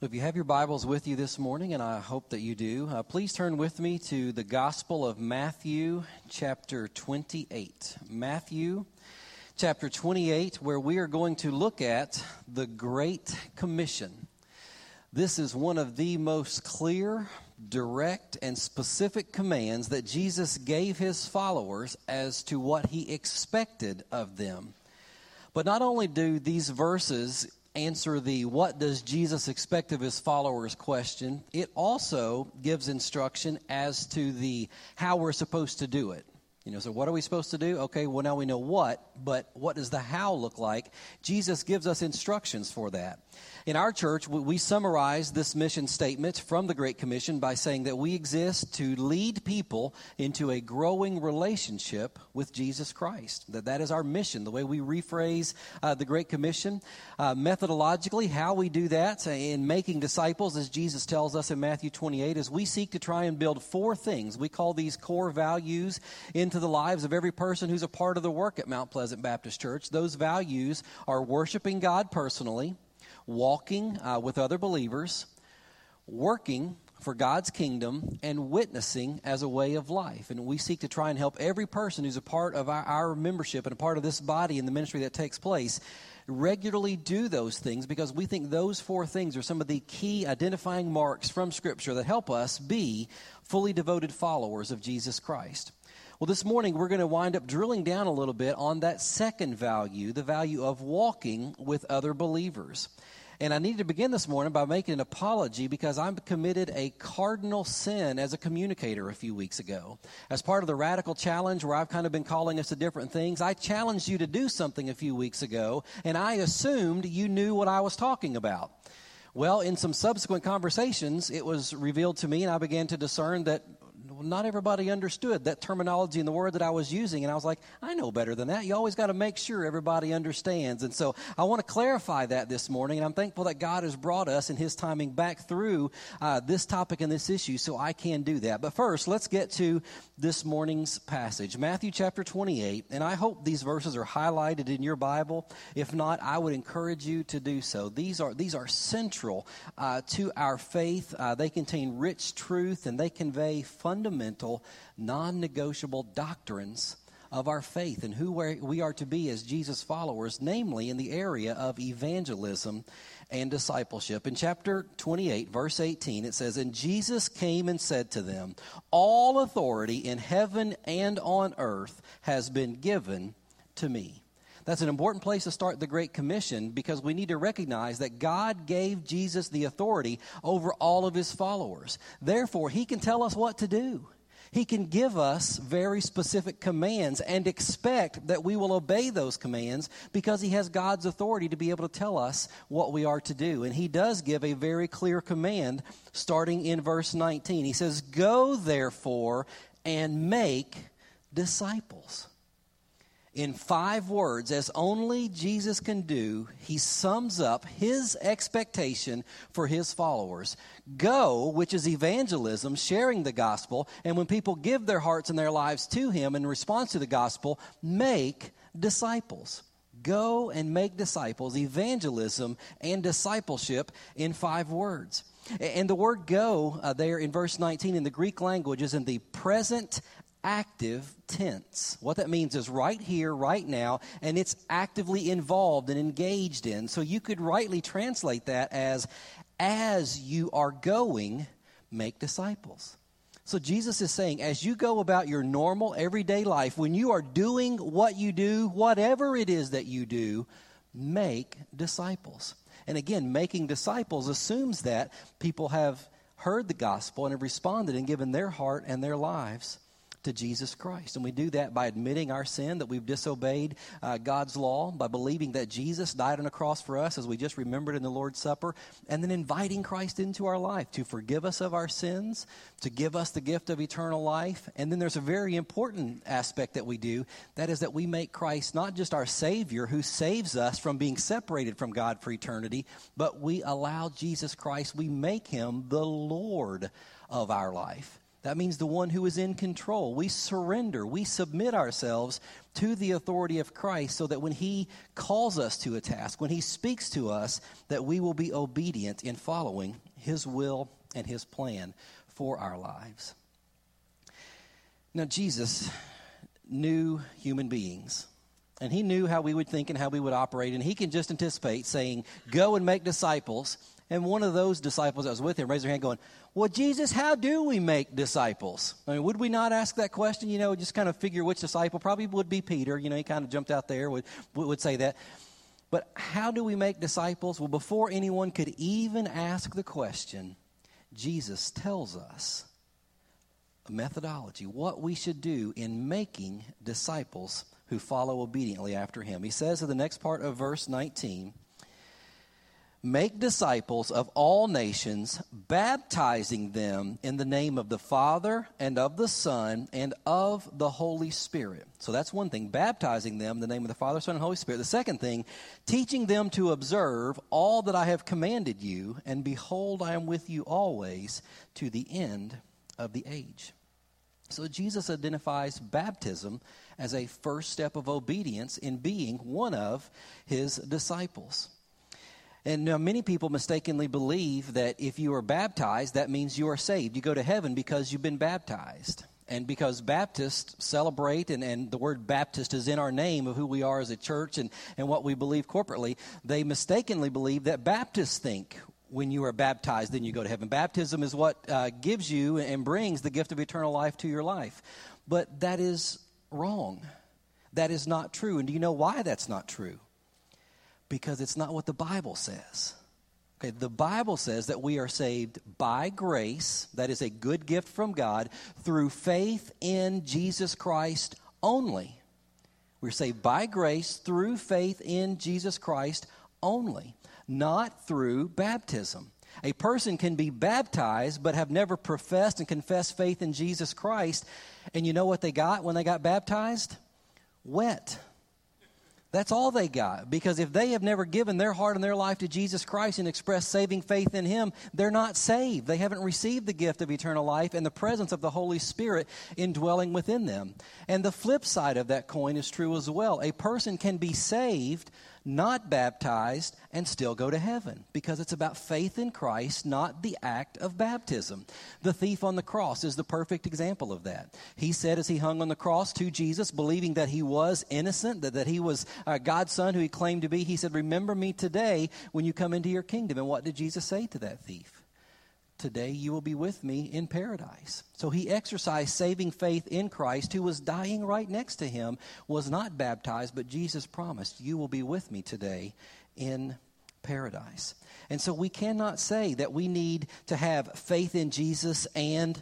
If you have your Bibles with you this morning, and I hope that you do, uh, please turn with me to the Gospel of Matthew, chapter 28. Matthew, chapter 28, where we are going to look at the Great Commission. This is one of the most clear, direct, and specific commands that Jesus gave his followers as to what he expected of them. But not only do these verses answer the what does Jesus expect of his followers question, it also gives instruction as to the how we're supposed to do it. You know, so what are we supposed to do? Okay, well, now we know what, but what does the how look like? Jesus gives us instructions for that. In our church, we summarize this mission statement from the Great Commission by saying that we exist to lead people into a growing relationship with Jesus Christ. That that is our mission, the way we rephrase uh, the Great Commission. Uh, methodologically, how we do that in making disciples, as Jesus tells us in Matthew 28, is we seek to try and build four things. We call these core values into the lives of every person who's a part of the work at Mount Pleasant Baptist Church. Those values are worshiping God personally walking uh, with other believers, working for God's kingdom, and witnessing as a way of life. And we seek to try and help every person who's a part of our, our membership and a part of this body and the ministry that takes place regularly do those things because we think those four things are some of the key identifying marks from Scripture that help us be fully devoted followers of Jesus Christ. Well, this morning we're going to wind up drilling down a little bit on that second value, the value of walking with other believers. And I need to begin this morning by making an apology because I committed a cardinal sin as a communicator a few weeks ago. As part of the radical challenge where I've kind of been calling us to different things, I challenged you to do something a few weeks ago, and I assumed you knew what I was talking about. Well, in some subsequent conversations, it was revealed to me, and I began to discern that not everybody understood that terminology and the word that I was using. And I was like, I know better than that. You always got to make sure everybody understands. And so I want to clarify that this morning. And I'm thankful that God has brought us in His timing back through uh, this topic and this issue so I can do that. But first, let's get to this morning's passage Matthew chapter 28. And I hope these verses are highlighted in your Bible. If not, I would encourage you to do so. These are, these are central uh, to our faith, uh, they contain rich truth and they convey fundamental fundamental, non negotiable doctrines of our faith and who we are to be as Jesus followers, namely in the area of evangelism and discipleship. In chapter 28, verse 18, it says, And Jesus came and said to them, All authority in heaven and on earth has been given to me. That's an important place to start the Great Commission because we need to recognize that God gave Jesus the authority over all of his followers. Therefore, he can tell us what to do. He can give us very specific commands and expect that we will obey those commands because He has God's authority to be able to tell us what we are to do. And He does give a very clear command starting in verse 19. He says, Go therefore and make disciples in five words, as only Jesus can do, he sums up his expectation for his followers. Go, which is evangelism, sharing the gospel, and when people give their hearts and their lives to him in response to the gospel, make disciples. Go and make disciples, evangelism and discipleship in five words. And the word go uh, there in verse 19 in the Greek language is in the present active tense. What that means is right here, right now, and it's actively involved and engaged in. So you could rightly translate that as, as you are going, make disciples. So Jesus is saying, as you go about your normal everyday life, when you are doing what you do, whatever it is that you do, make disciples. And again, making disciples assumes that people have heard the gospel and have responded and given their heart and their lives to Jesus Christ. And we do that by admitting our sin, that we've disobeyed uh, God's law, by believing that Jesus died on a cross for us, as we just remembered in the Lord's Supper, and then inviting Christ into our life to forgive us of our sins, to give us the gift of eternal life. And then there's a very important aspect that we do that is that we make Christ not just our Savior who saves us from being separated from God for eternity, but we allow Jesus Christ, we make him the Lord of our life. That means the one who is in control. We surrender, we submit ourselves to the authority of Christ so that when he calls us to a task, when he speaks to us, that we will be obedient in following his will and his plan for our lives. Now, Jesus knew human beings. And he knew how we would think and how we would operate. And he can just anticipate saying, Go and make disciples. And one of those disciples that was with him raised their hand, going, Well, Jesus, how do we make disciples? I mean, would we not ask that question? You know, just kind of figure which disciple probably would be Peter. You know, he kind of jumped out there, would, would say that. But how do we make disciples? Well, before anyone could even ask the question, Jesus tells us a methodology, what we should do in making disciples who follow obediently after him. He says in the next part of verse 19, Make disciples of all nations, baptizing them in the name of the Father and of the Son and of the Holy Spirit. So that's one thing, baptizing them in the name of the Father, Son, and Holy Spirit. The second thing, teaching them to observe all that I have commanded you, and behold, I am with you always to the end of the age. So Jesus identifies baptism as a first step of obedience in being one of his disciples. And now many people mistakenly believe that if you are baptized, that means you are saved. You go to heaven because you've been baptized. And because Baptists celebrate, and, and the word Baptist is in our name of who we are as a church and, and what we believe corporately, they mistakenly believe that Baptists think when you are baptized, then you go to heaven. Baptism is what uh, gives you and brings the gift of eternal life to your life. But that is wrong. That is not true. And do you know why that's not true? Because it's not what the Bible says. Okay, the Bible says that we are saved by grace, that is a good gift from God, through faith in Jesus Christ only. We're saved by grace through faith in Jesus Christ only, not through baptism. A person can be baptized but have never professed and confessed faith in Jesus Christ. And you know what they got when they got baptized? Wet. That's all they got. Because if they have never given their heart and their life to Jesus Christ and expressed saving faith in Him, they're not saved. They haven't received the gift of eternal life and the presence of the Holy Spirit indwelling within them. And the flip side of that coin is true as well. A person can be saved not baptized, and still go to heaven because it's about faith in Christ, not the act of baptism. The thief on the cross is the perfect example of that. He said as he hung on the cross to Jesus, believing that he was innocent, that, that he was uh, God's son who he claimed to be, he said, Remember me today when you come into your kingdom. And what did Jesus say to that thief? Today you will be with me in paradise. So he exercised saving faith in Christ, who was dying right next to him, was not baptized, but Jesus promised, You will be with me today in paradise. And so we cannot say that we need to have faith in Jesus and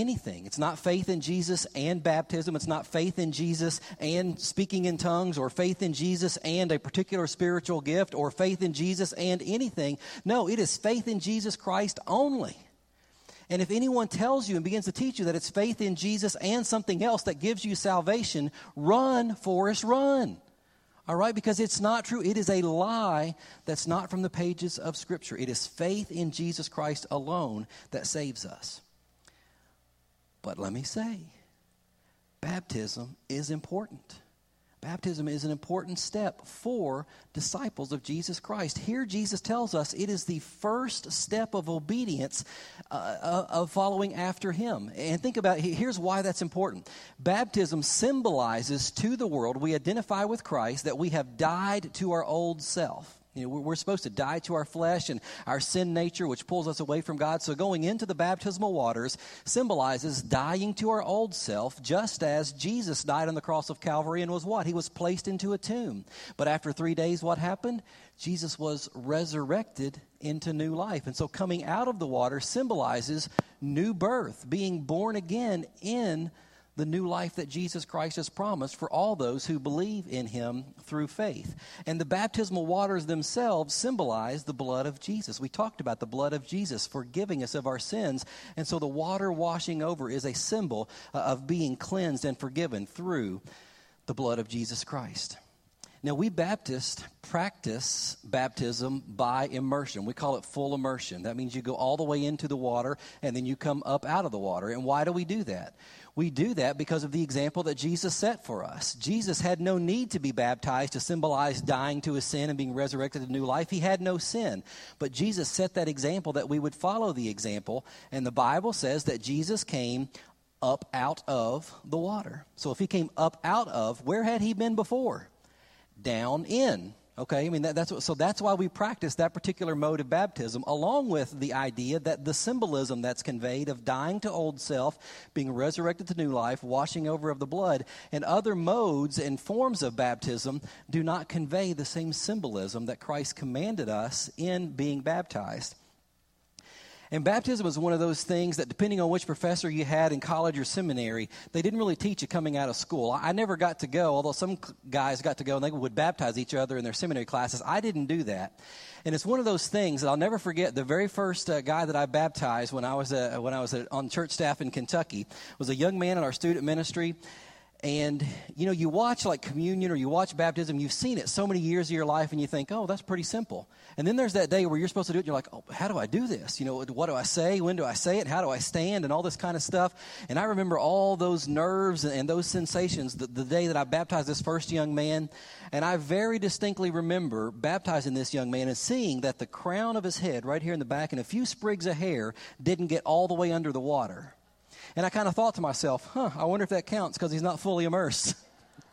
anything. It's not faith in Jesus and baptism. It's not faith in Jesus and speaking in tongues or faith in Jesus and a particular spiritual gift or faith in Jesus and anything. No, it is faith in Jesus Christ only. And if anyone tells you and begins to teach you that it's faith in Jesus and something else that gives you salvation, run, Forrest, run. All right? Because it's not true. It is a lie that's not from the pages of Scripture. It is faith in Jesus Christ alone that saves us. But let me say, baptism is important. Baptism is an important step for disciples of Jesus Christ. Here, Jesus tells us it is the first step of obedience uh, uh of following after Him. And think about here's why that's important. Baptism symbolizes to the world we identify with Christ that we have died to our old self. You know, we're supposed to die to our flesh and our sin nature, which pulls us away from God. So going into the baptismal waters symbolizes dying to our old self, just as Jesus died on the cross of Calvary and was what? He was placed into a tomb. But after three days, what happened? Jesus was resurrected into new life. And so coming out of the water symbolizes new birth, being born again in the new life that Jesus Christ has promised for all those who believe in him through faith. And the baptismal waters themselves symbolize the blood of Jesus. We talked about the blood of Jesus forgiving us of our sins. And so the water washing over is a symbol uh, of being cleansed and forgiven through the blood of Jesus Christ. Now, we Baptists practice baptism by immersion. We call it full immersion. That means you go all the way into the water and then you come up out of the water. And why do we do that? We do that because of the example that Jesus set for us. Jesus had no need to be baptized to symbolize dying to his sin and being resurrected to new life. He had no sin. But Jesus set that example that we would follow the example. And the Bible says that Jesus came up out of the water. So if he came up out of, where had he been before? Down in. Okay, I mean that, that's what, so that's why we practice that particular mode of baptism, along with the idea that the symbolism that's conveyed of dying to old self, being resurrected to new life, washing over of the blood, and other modes and forms of baptism do not convey the same symbolism that Christ commanded us in being baptized. And baptism was one of those things that, depending on which professor you had in college or seminary, they didn't really teach you coming out of school. I never got to go, although some guys got to go and they would baptize each other in their seminary classes. I didn't do that. And it's one of those things that I'll never forget. The very first uh, guy that I baptized when I was, uh, when I was uh, on church staff in Kentucky was a young man in our student ministry and you know you watch like communion or you watch baptism you've seen it so many years of your life and you think oh that's pretty simple. And then there's that day where you're supposed to do it and you're like oh how do i do this? You know what do i say? When do i say it? How do i stand? And all this kind of stuff. And i remember all those nerves and, those sensations the, the day that i baptized this first young man. And i very distinctly remember baptizing this young man and seeing that the crown of his head right here in the back and a few sprigs of hair didn't get all the way under the water and I kind of thought to myself, huh, I wonder if that counts because he's not fully immersed.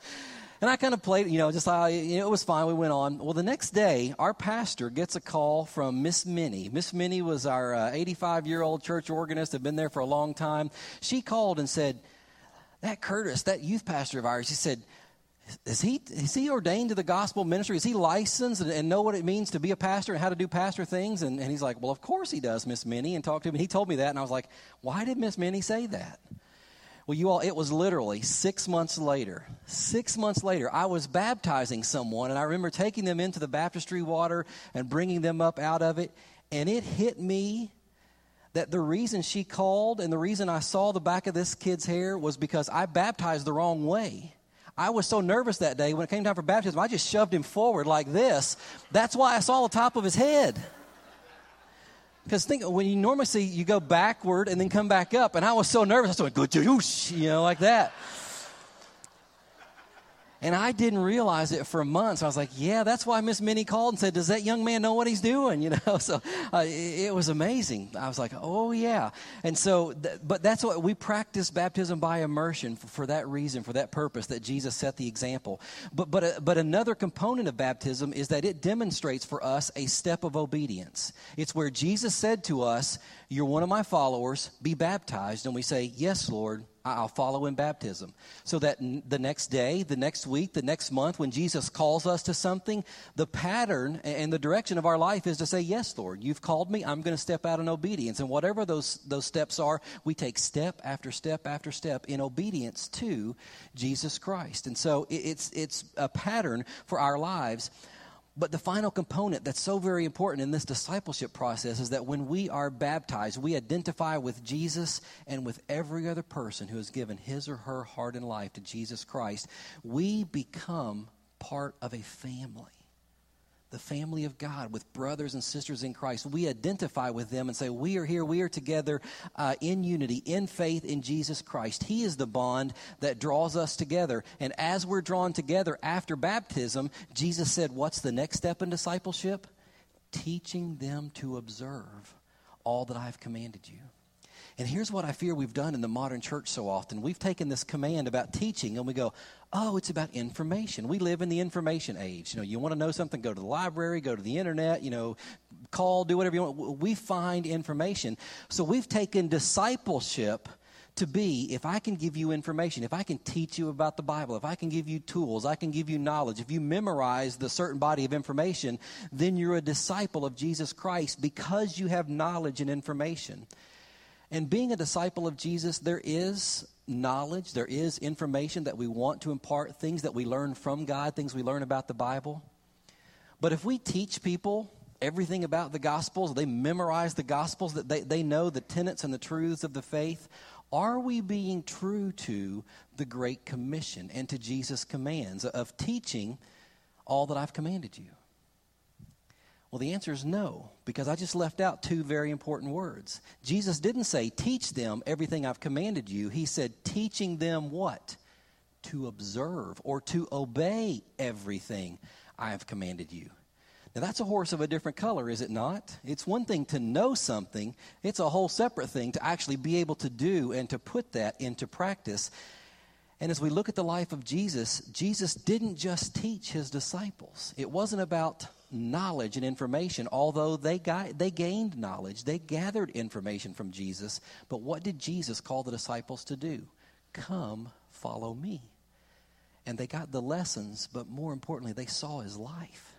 and I kind of played, you know, just uh, you know, it was fine. We went on. Well, the next day, our pastor gets a call from Miss Minnie. Miss Minnie was our 85 uh, year old church organist, had been there for a long time. She called and said, That Curtis, that youth pastor of ours, he said, is he, is he ordained to the gospel ministry? Is he licensed and, and know what it means to be a pastor and how to do pastor things? And, and he's like, Well, of course he does, Miss Minnie, and talked to him. And he told me that, and I was like, Why did Miss Minnie say that? Well, you all, it was literally six months later. Six months later, I was baptizing someone, and I remember taking them into the baptistry water and bringing them up out of it. And it hit me that the reason she called and the reason I saw the back of this kid's hair was because I baptized the wrong way. I was so nervous that day when it came time for baptism, I just shoved him forward like this. That's why I saw the top of his head. Because think when you normally see you go backward and then come back up, and I was so nervous, I was going, you know, like that. And I didn't realize it for months. I was like, yeah, that's why Miss Minnie called and said, does that young man know what he's doing? You know, so uh, it, it, was amazing. I was like, oh, yeah. And so, th- but that's what we practice baptism by immersion for, for, that reason, for that purpose, that Jesus set the example. But, but, uh, but another component of baptism is that it demonstrates for us a step of obedience. It's where Jesus said to us, you're one of my followers, be baptized. And we say, Yes, Lord, I'll follow in baptism. So that the next day, the next week, the next month, when Jesus calls us to something, the pattern and the direction of our life is to say, Yes, Lord, you've called me. I'm going to step out in obedience. And whatever those, those steps are, we take step after step after step in obedience to Jesus Christ. And so it's, it's a pattern for our lives. But the final component that's so very important in this discipleship process is that when we are baptized, we identify with Jesus and with every other person who has given his or her heart and life to Jesus Christ. We become part of a family the family of God with brothers and sisters in Christ. We identify with them and say, We are here, we are together uh, in unity, in faith in Jesus Christ. He is the bond that draws us together. And as we're drawn together after baptism, Jesus said, What's the next step in discipleship? Teaching them to observe all that I've commanded you. And here's what I fear we've done in the modern church so often. We've taken this command about teaching and we go, oh, it's about information. We live in the information age. You know, you want to know something, go to the library, go to the internet, you know, call, do whatever you want. We find information. So we've taken discipleship to be if I can give you information, if I can teach you about the Bible, if I can give you tools, I can give you knowledge, if you memorize the certain body of information, then you're a disciple of Jesus Christ because you have knowledge and information. And being a disciple of Jesus, there is knowledge, there is information that we want to impart, things that we learn from God, things we learn about the Bible. But if we teach people everything about the Gospels, they memorize the Gospels, that they, they know the tenets and the truths of the faith, are we being true to the Great Commission and to Jesus' commands of teaching all that I've commanded you? Well, the answer is no, because I just left out two very important words. Jesus didn't say, Teach them everything I've commanded you. He said, Teaching them what? To observe or to obey everything I have commanded you. Now, that's a horse of a different color, is it not? It's one thing to know something, it's a whole separate thing to actually be able to do and to put that into practice. And as we look at the life of Jesus, Jesus didn't just teach his disciples. It wasn't about knowledge and information, although they, got, they gained knowledge, they gathered information from Jesus. But what did Jesus call the disciples to do? Come, follow me. And they got the lessons, but more importantly, they saw his life.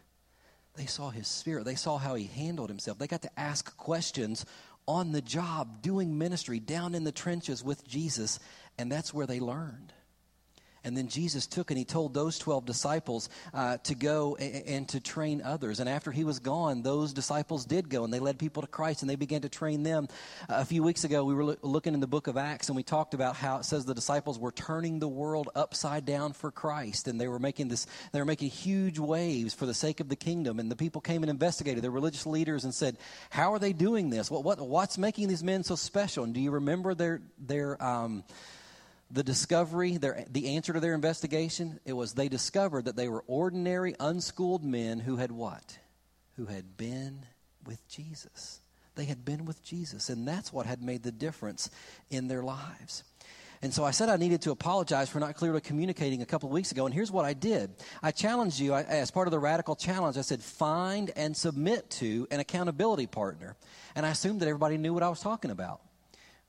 They saw his spirit. They saw how he handled himself. They got to ask questions on the job, doing ministry down in the trenches with Jesus, and that's where they learned. And then Jesus took and he told those 12 disciples uh, to go and, and to train others. And after he was gone, those disciples did go and they led people to Christ and they began to train them. Uh, a few weeks ago, we were lo- looking in the book of Acts and we talked about how it says the disciples were turning the world upside down for Christ and they were making this, they were making huge waves for the sake of the kingdom. And the people came and investigated, the religious leaders, and said, How are they doing this? What, what, what's making these men so special? And do you remember their, their, um, the discovery, their, the answer to their investigation, it was they discovered that they were ordinary, unschooled men who had what? Who had been with Jesus. They had been with Jesus, and that's what had made the difference in their lives. And so I said I needed to apologize for not clearly communicating a couple of weeks ago. And here's what I did I challenged you, as part of the radical challenge, I said, find and submit to an accountability partner. And I assumed that everybody knew what I was talking about.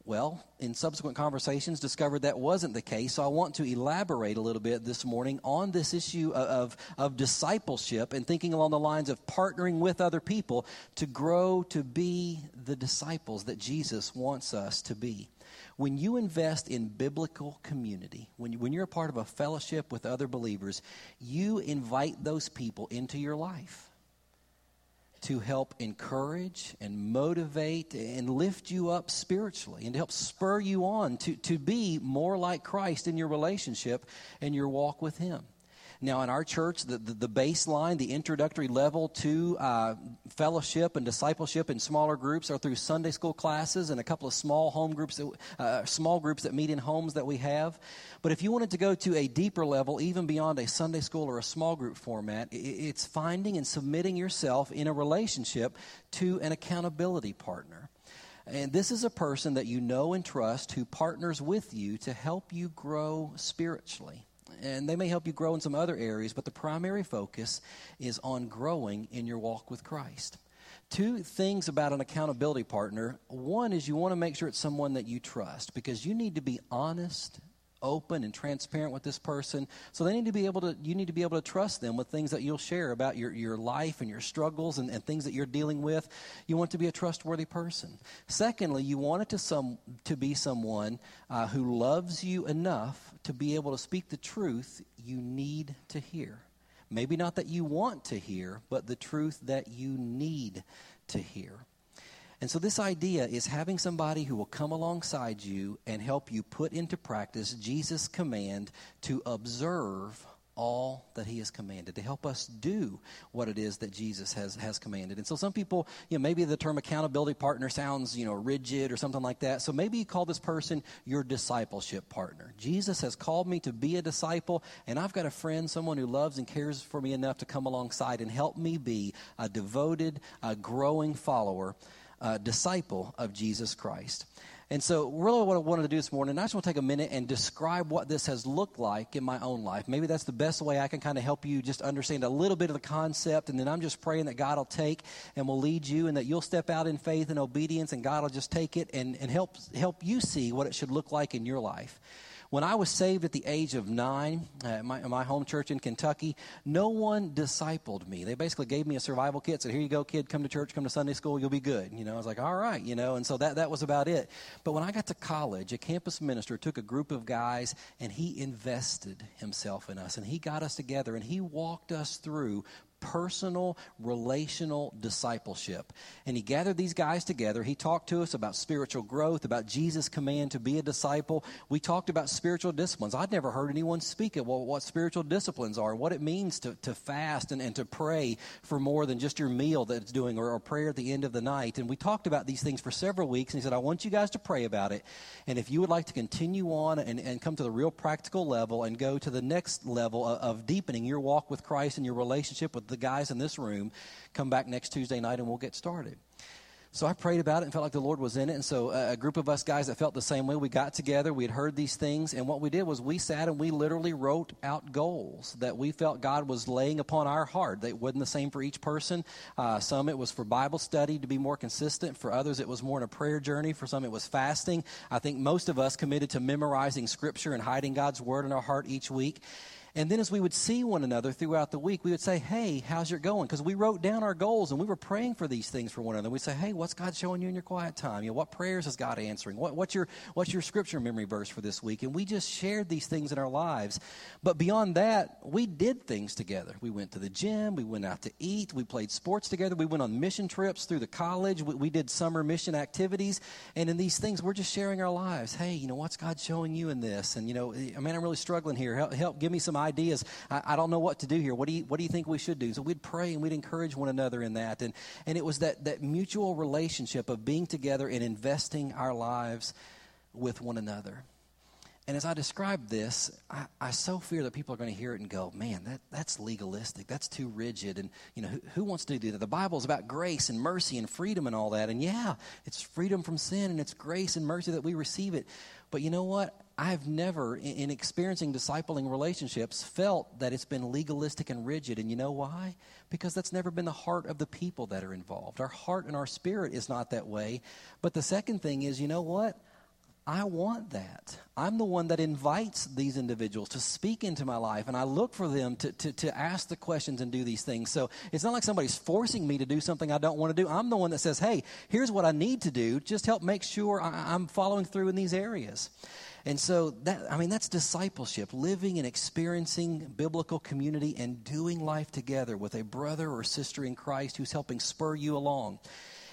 Well, in subsequent conversations, discovered that wasn't the case. So I want to elaborate a little bit this morning on this issue of, of discipleship and thinking along the lines of partnering with other people to grow to be the disciples that Jesus wants us to be. When you invest in biblical community, when, you, when you're a part of a fellowship with other believers, you invite those people into your life to help encourage and motivate and lift you up spiritually and to help spur you on to, to be more like Christ in your relationship and your walk with Him. Now, in our church, the, the, the baseline, the introductory level to uh, fellowship and discipleship in smaller groups are through Sunday school classes and a couple of small home groups, that, uh, small groups that meet in homes that we have. But if you wanted to go to a deeper level, even beyond a Sunday school or a small group format, it's finding and submitting yourself in a relationship to an accountability partner. And this is a person that you know and trust who partners with you to help you grow spiritually and they may help you grow in some other areas, but the primary focus is on growing in your walk with Christ. Two things about an accountability partner. One is you want to make sure it's someone that you trust because you need to be honest open and transparent with this person. So they need to be able to, you need to be able to trust them with things that you'll share about your, your life and your struggles and, and things that you're dealing with. You want to be a trustworthy person. Secondly, you want it to, some, to be someone uh, who loves you enough to be able to speak the truth you need to hear. Maybe not that you want to hear, but the truth that you need to hear. And so, this idea is having somebody who will come alongside you and help you put into practice Jesus' command to observe all that he has commanded, to help us do what it is that Jesus has, has commanded. And so some people, you know, maybe the term accountability partner sounds, you know, rigid or something like that. So maybe you call this person your discipleship partner. Jesus has called me to be a disciple, and I've got a friend, someone who loves and cares for me enough to come alongside and help me be a devoted, a growing follower uh, disciple of Jesus Christ. And so, really, what I wanted to do this morning, I just want to take a minute and describe what this has looked like in my own life. Maybe that's the best way I can kind of help you just understand a little bit of the concept. And then I'm just praying that God will take and will lead you and that you'll step out in faith and obedience and God will just take it and, and help, help you see what it should look like in your life. When I was saved at the age of nine uh, at my, my home church in Kentucky, no one discipled me. They basically gave me a survival kit, said, Here you go, kid, come to church, come to Sunday school, you'll be good. You know, I was like, All right, you know, and so that, that was about it. But when I got to college, a campus minister took a group of guys and he invested himself in us and he got us together and he walked us through personal, relational discipleship. And he gathered these guys together. He talked to us about spiritual growth, about Jesus' command to be a disciple. We talked about spiritual disciplines. I'd never heard anyone speak of what spiritual disciplines are, what it means to, to fast and, and to pray for more than just your meal that's doing or, or prayer at the end of the night. And we talked about these things for several weeks. And he said, I want you guys to pray about it. And if you would like to continue on and, and come to the real practical level and go to the next level of, of deepening your walk with Christ and your relationship with the guys in this room, come back next Tuesday night and we'll get started. So I prayed about it and felt like the Lord was in it. And so uh, a group of us guys that felt the same way, we got together. We had heard these things. And what we did was we sat and we literally wrote out goals that we felt God was laying upon our heart. They wasn't the same for each person. Uh, some it was for Bible study to be more consistent. For others, it was more in a prayer journey. For some, it was fasting. I think most of us committed to memorizing Scripture and hiding God's Word in our heart each week. And then as we would see one another throughout the week, we would say, Hey, how's it going? Because we wrote down our goals and we were praying for these things for one another. We'd say, Hey, what's God showing you in your quiet time? You know, what prayers is God answering? What, what's, your, what's your scripture memory verse for this week? And we just shared these things in our lives. But beyond that, we did things together. We went to the gym, we went out to eat, we played sports together, we went on mission trips through the college, we, we did summer mission activities. And in these things, we're just sharing our lives. Hey, you know, what's God showing you in this? And, you know, man, I'm really struggling here. Help, help give me some. I, I don't know what to do here. What do you, what do you think we should do? So we'd pray and we'd encourage one another in that. And, and it was that, that mutual relationship of being together and investing our lives with one another. And as I describe this, I, I, so fear that people are going to hear it and go, man, that, that's legalistic. That's too rigid. And, you know, who, who wants to do that? The Bible is about grace and mercy and freedom and all that. And yeah, it's freedom from sin and it's grace and mercy that we receive it. But you know what? I've never, in, in experiencing discipling relationships, felt that it's been legalistic and rigid. And you know why? Because that's never been the heart of the people that are involved. Our heart and our spirit is not that way. But the second thing is, you know what? I want that. I'm the one that invites these individuals to speak into my life, and I look for them to, to, to, ask the questions and do these things. So it's not like somebody's forcing me to do something I don't want to do. I'm the one that says, hey, here's what I need to do. Just help make sure I, I'm following through in these areas. And so that I mean that's discipleship, living and experiencing biblical community and doing life together with a brother or sister in Christ who's helping spur you along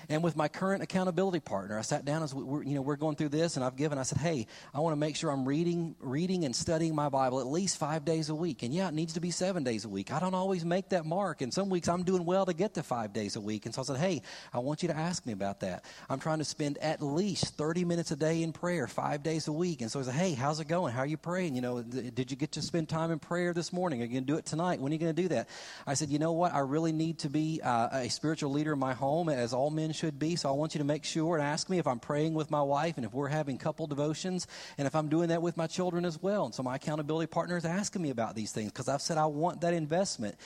and with my current accountability partner. I sat down as we, you know we're going through this, and I've given. I said, "Hey, I want to make sure I'm reading, reading and studying my Bible at least five days a week." And yeah, it needs to be seven days a week. I don't always make that mark, and some weeks I'm doing well to get to five days a week. And so I said, "Hey, I want you to ask me about that. I'm trying to spend at least 30 minutes a day in prayer, five days a week." And so I said, "Hey, how's it going? How are you praying? You know, th- did you get to spend time in prayer this morning? Are you going to do it tonight? When are you going to do that?" I said, "You know what? I really need to be uh, a spiritual leader in my home, as all men should be. So I want you to make sure and ask me if I'm praying with my wife and if we're having couple devotions and if I'm doing that with my children as well. And so my accountability partner is asking me about these things because I've said I want that investment.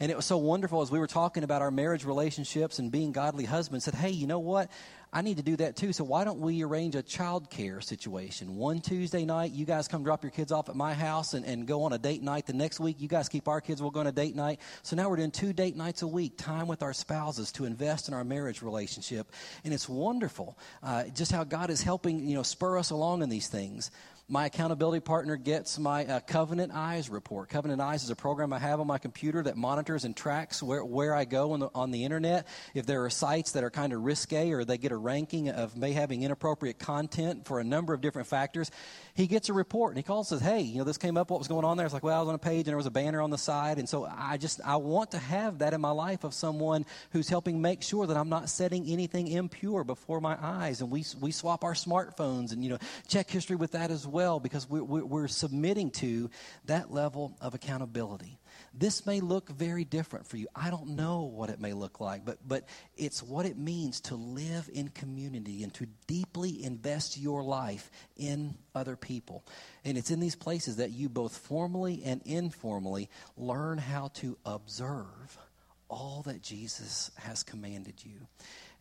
And it was so wonderful as we were talking about our marriage relationships and being godly husbands, said, hey, you know what? I need to do that too. So why don't we arrange a child care situation? One Tuesday night, you guys come drop your kids off at my house and, and go on a date night. The next week, you guys keep our kids, we'll go on a date night. So now we're doing two date nights a week, time with our spouses to invest in our marriage relationship. And it's wonderful uh, just how God is helping, you know, spur us along in these things my accountability partner gets my uh, Covenant Eyes report. Covenant Eyes is a program I have on my computer that monitors and tracks where, where I go on the, on the internet. If there are sites that are kind of risque or they get a ranking of may having inappropriate content for a number of different factors, he gets a report and he calls and says, Hey, you know, this came up, what was going on there? It's like, well, I was on a page and there was a banner on the side. And so I just, I want to have that in my life of someone who's helping make sure that I'm not setting anything impure before my eyes. And we, we swap our smartphones and, you know, check history with that as well because we're, we're submitting to that level of accountability. This may look very different for you. I don't know what it may look like, but, but it's what it means to live in community and to deeply invest your life in other people. And it's in these places that you both formally and informally learn how to observe all that Jesus has commanded you.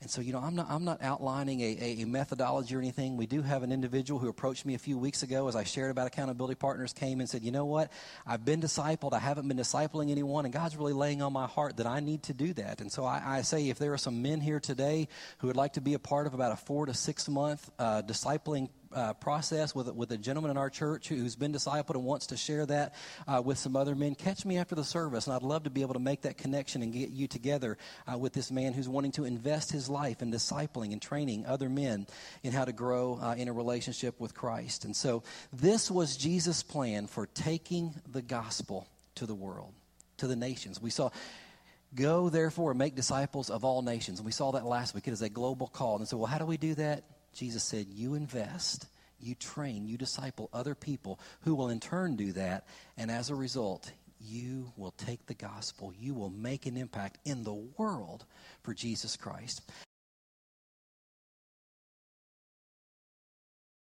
And so, you know, I'm not, I'm not outlining a, a, methodology or anything. We do have an individual who approached me a few weeks ago as I shared about accountability partners, came and said, you know what? I've been discipled. I haven't been discipling anyone, and God's really laying on my heart that I need to do that. And so I, I say if there are some men here today who would like to be a part of about a four to six month uh, discipling uh, process with, with a gentleman in our church who's been discipled and wants to share that uh, with some other men, catch me after the service. And I'd love to be able to make that connection and get you together uh, with this man who's wanting to invest his life in discipling and training other men in how to grow uh, in a relationship with Christ. And so this was Jesus' plan for taking the gospel to the world, to the nations. We saw Go, therefore, and make disciples of all nations. And we saw that last week. It is a global call. And so, well, how do we do that? Jesus said, You invest, you train, you disciple other people who will in turn do that. And as a result, you will take the gospel, you will make an impact in the world for Jesus Christ.